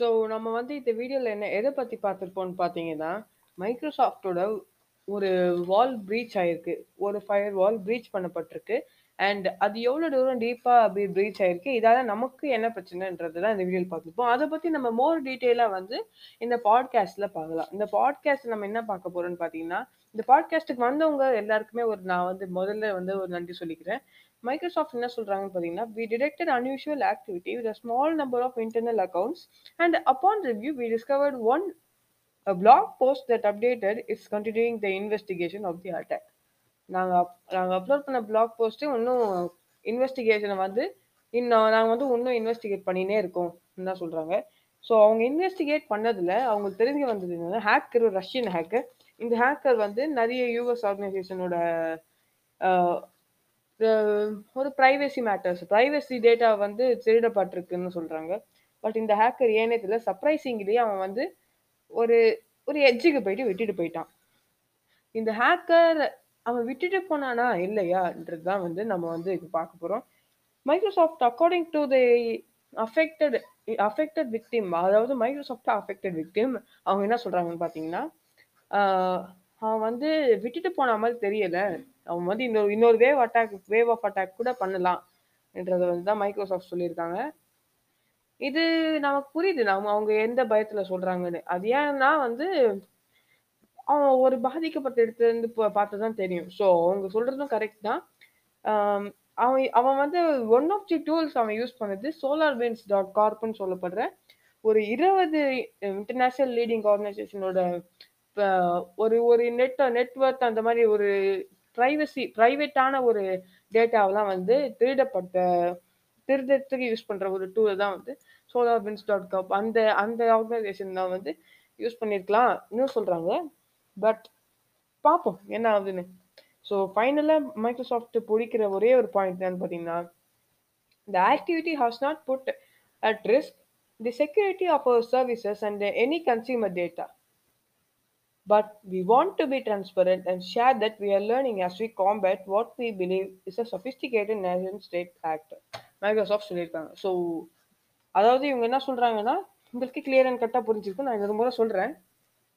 So நம்ம வந்து இந்த வீடியோவில் என்ன எதை பற்றி பார்த்துருப்போம்னு பார்த்தீங்கன்னா, மைக்ரோசாஃப்ட்டோட ஒரு வால் ப்ரீச் ஆயிருக்கு. ஒரு ஃபயர் வால் ப்ரீச் பண்ணப்பட்டிருக்கு. அண்ட் அது எவ்வளோ தூரம் டீப்பாக அப்படி ப்ரீச் ஆயிருக்கு. இதால நமக்கு என்ன பிரச்சனைன்றது தான் இந்த வீடியோவில் பார்த்துருப்போம். அதை பற்றி நம்ம மோர் டீட்டெயிலாக வந்து இந்த பாட்காஸ்ட்டில் பார்க்கலாம். இந்த பாட்காஸ்ட் நம்ம என்ன பார்க்க போகிறோன்னு பார்த்தீங்கன்னா, இந்த பாட்காஸ்ட்டுக்கு வந்தவங்க எல்லாருக்குமே ஒரு நான் வந்து முதல்ல வந்து ஒரு நன்றி சொல்லிக்கிறேன். மைக்ரோசாஃப்ட் என்ன சொல்கிறாங்கன்னு பார்த்தீங்கன்னா, "we detected unusual activity with a small number of internal accounts and upon review we discovered one a post post updated updated continuing continuing investigation of of the. நாங்க அப் நாங்க அப்லோட் பண்ண பிளாக் போஸ்ட்டு இன்னும் இன்வெஸ்டிகேஷன வந்து இன்னும் நாங்க வந்து இன்னும் இன்வெஸ்டிகேட் பண்ணினே இருக்கோம்னு தான் சொல்றாங்க. ஸோ அவங்க இன்வெஸ்டிகேட் பண்ணதுல அவங்களுக்கு தெரிஞ்சு வந்தது என்னன்னா, ஹேக்கர் ஒரு ரஷ்யன் ஹேக்கர். இந்த ஹேக்கர் வந்து நெறைய யுஎஸ் ஆர்கனைசேஷனோட அ அ ஒரு பிரைவசி மேட்டர்ஸ் பிரைவசி டேட்டா வந்து திருடப்பட்டிருக்குன்னு சொல்றாங்க. பட் இந்த ஹேக்கர் ஏன்னே தெரியல. சர்ப்ரைசிங்லி அவன் வந்து ஒரு ஒரு எட்ஜ்க்கு போயிட்டு விட்டுட்டு போயிட்டான். இந்த ஹேக்கர் அவன் விட்டுட்டு போனானா? இல்லையான்றது தான் வந்து நம்ம வந்து இப்போ பார்க்க போகிறோம் Microsoft according to the affected affected victim அதாவது மைக்ரோசாஃப்ட் அஃபெக்டட் விக்டிம் அவங்க என்ன சொல்கிறாங்கன்னு பார்த்தீங்கன்னா, அவன் வந்து விட்டுட்டு போன மாதிரி தெரியல. அவன் வந்து இன்னொரு இன்னொரு wave attack wave of attack கூட பண்ணலாம் என்றதை வந்து தான் மைக்ரோசாஃப்ட் சொல்லியிருக்காங்க. இது நமக்கு புரியுது. நம்ம அவங்க எந்த பயத்தில் சொல்கிறாங்கன்னு அது ஏன்னா வந்து அவன் ஒரு பாதிக்கப்பட்ட இடத்துல இருந்து பார்த்து தான் தெரியும். ஸோ அவங்க சொல்றதும் கரெக்ட் தான். அவன் அவன் வந்து ஒன் ஆஃப் தி டூல்ஸ் அவன் யூஸ் பண்ணது சோலார் வின்ஸ் டாட் கார்ப்னு சொல்லப்படுற ஒரு 20 இன்டர்நேஷனல் லீடிங் ஆர்கனைசேஷனோட ஒரு ஒரு நெட் நெட்வொர்க் அந்த மாதிரி ஒரு ப்ரைவசி ப்ரைவேட்டான ஒரு டேட்டாவெல்லாம் வந்து திருடப்பட்ட திருடத்துக்கு யூஸ் பண்ற ஒரு டூல் தான் வந்து சோலார் வின்ஸ் டாட் காப் அந்த அந்த ஆர்கனைசேஷன் தான் வந்து யூஸ் பண்ணியிருக்கலாம்னு சொல்றாங்க. பட் பார்ப்போம் என்ன ஆகுதுன்னு. ஸோ ஃபைனலாக மைக்ரோசாஃப்ட் பிடிக்கிற ஒரே ஒரு பாயிண்ட் என்னன்னு பார்த்தீங்கன்னா, the activity has not put at risk the security of our services and any consumer data. But we want to be transparent and share that we are learning as we combat what we believe is a sophisticated nation state act." Microsoft சொல்லியிருக்காங்க. So அதாவது இவங்க என்ன சொல்கிறாங்கன்னா உங்களுக்கு clear and கரெக்டாக புரிஞ்சிருக்கும். நான் இன்னொரு முறை சொல்கிறேன்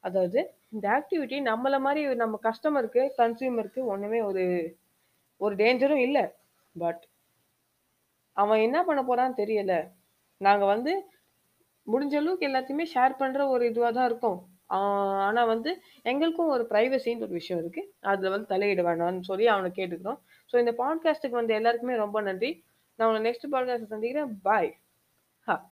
அதாவது இந்த ஆக்டிவிட்டி நம்மளை மாதிரி நம்ம கஸ்டமருக்கு, கன்சியூமருக்கு ஒன்றுமே ஒரு ஒரு டேஞ்சரும் இல்லை பட் அவன் என்ன பண்ண போறான்னு தெரியல. நாங்கள் வந்து முடிஞ்ச அளவுக்கு எல்லாத்தையுமே ஷேர் பண்ணுற ஒரு இதுவாக தான் இருக்கும் ஆனால் வந்து எங்களுக்கும் ஒரு ப்ரைவசின்னு ஒரு விஷயம் இருக்குது அதில் வந்து தலையிட வேணாம்னு சொல்லி அவனை கேட்டுக்கிறோம். ஸோ இந்த பாட்காஸ்ட்டுக்கு வந்து எல்லாருக்குமே ரொம்ப நன்றி. நான் உங்களை நெக்ஸ்ட் பாட்காஸ்ட்ல சந்திக்கிறேன். பாய்.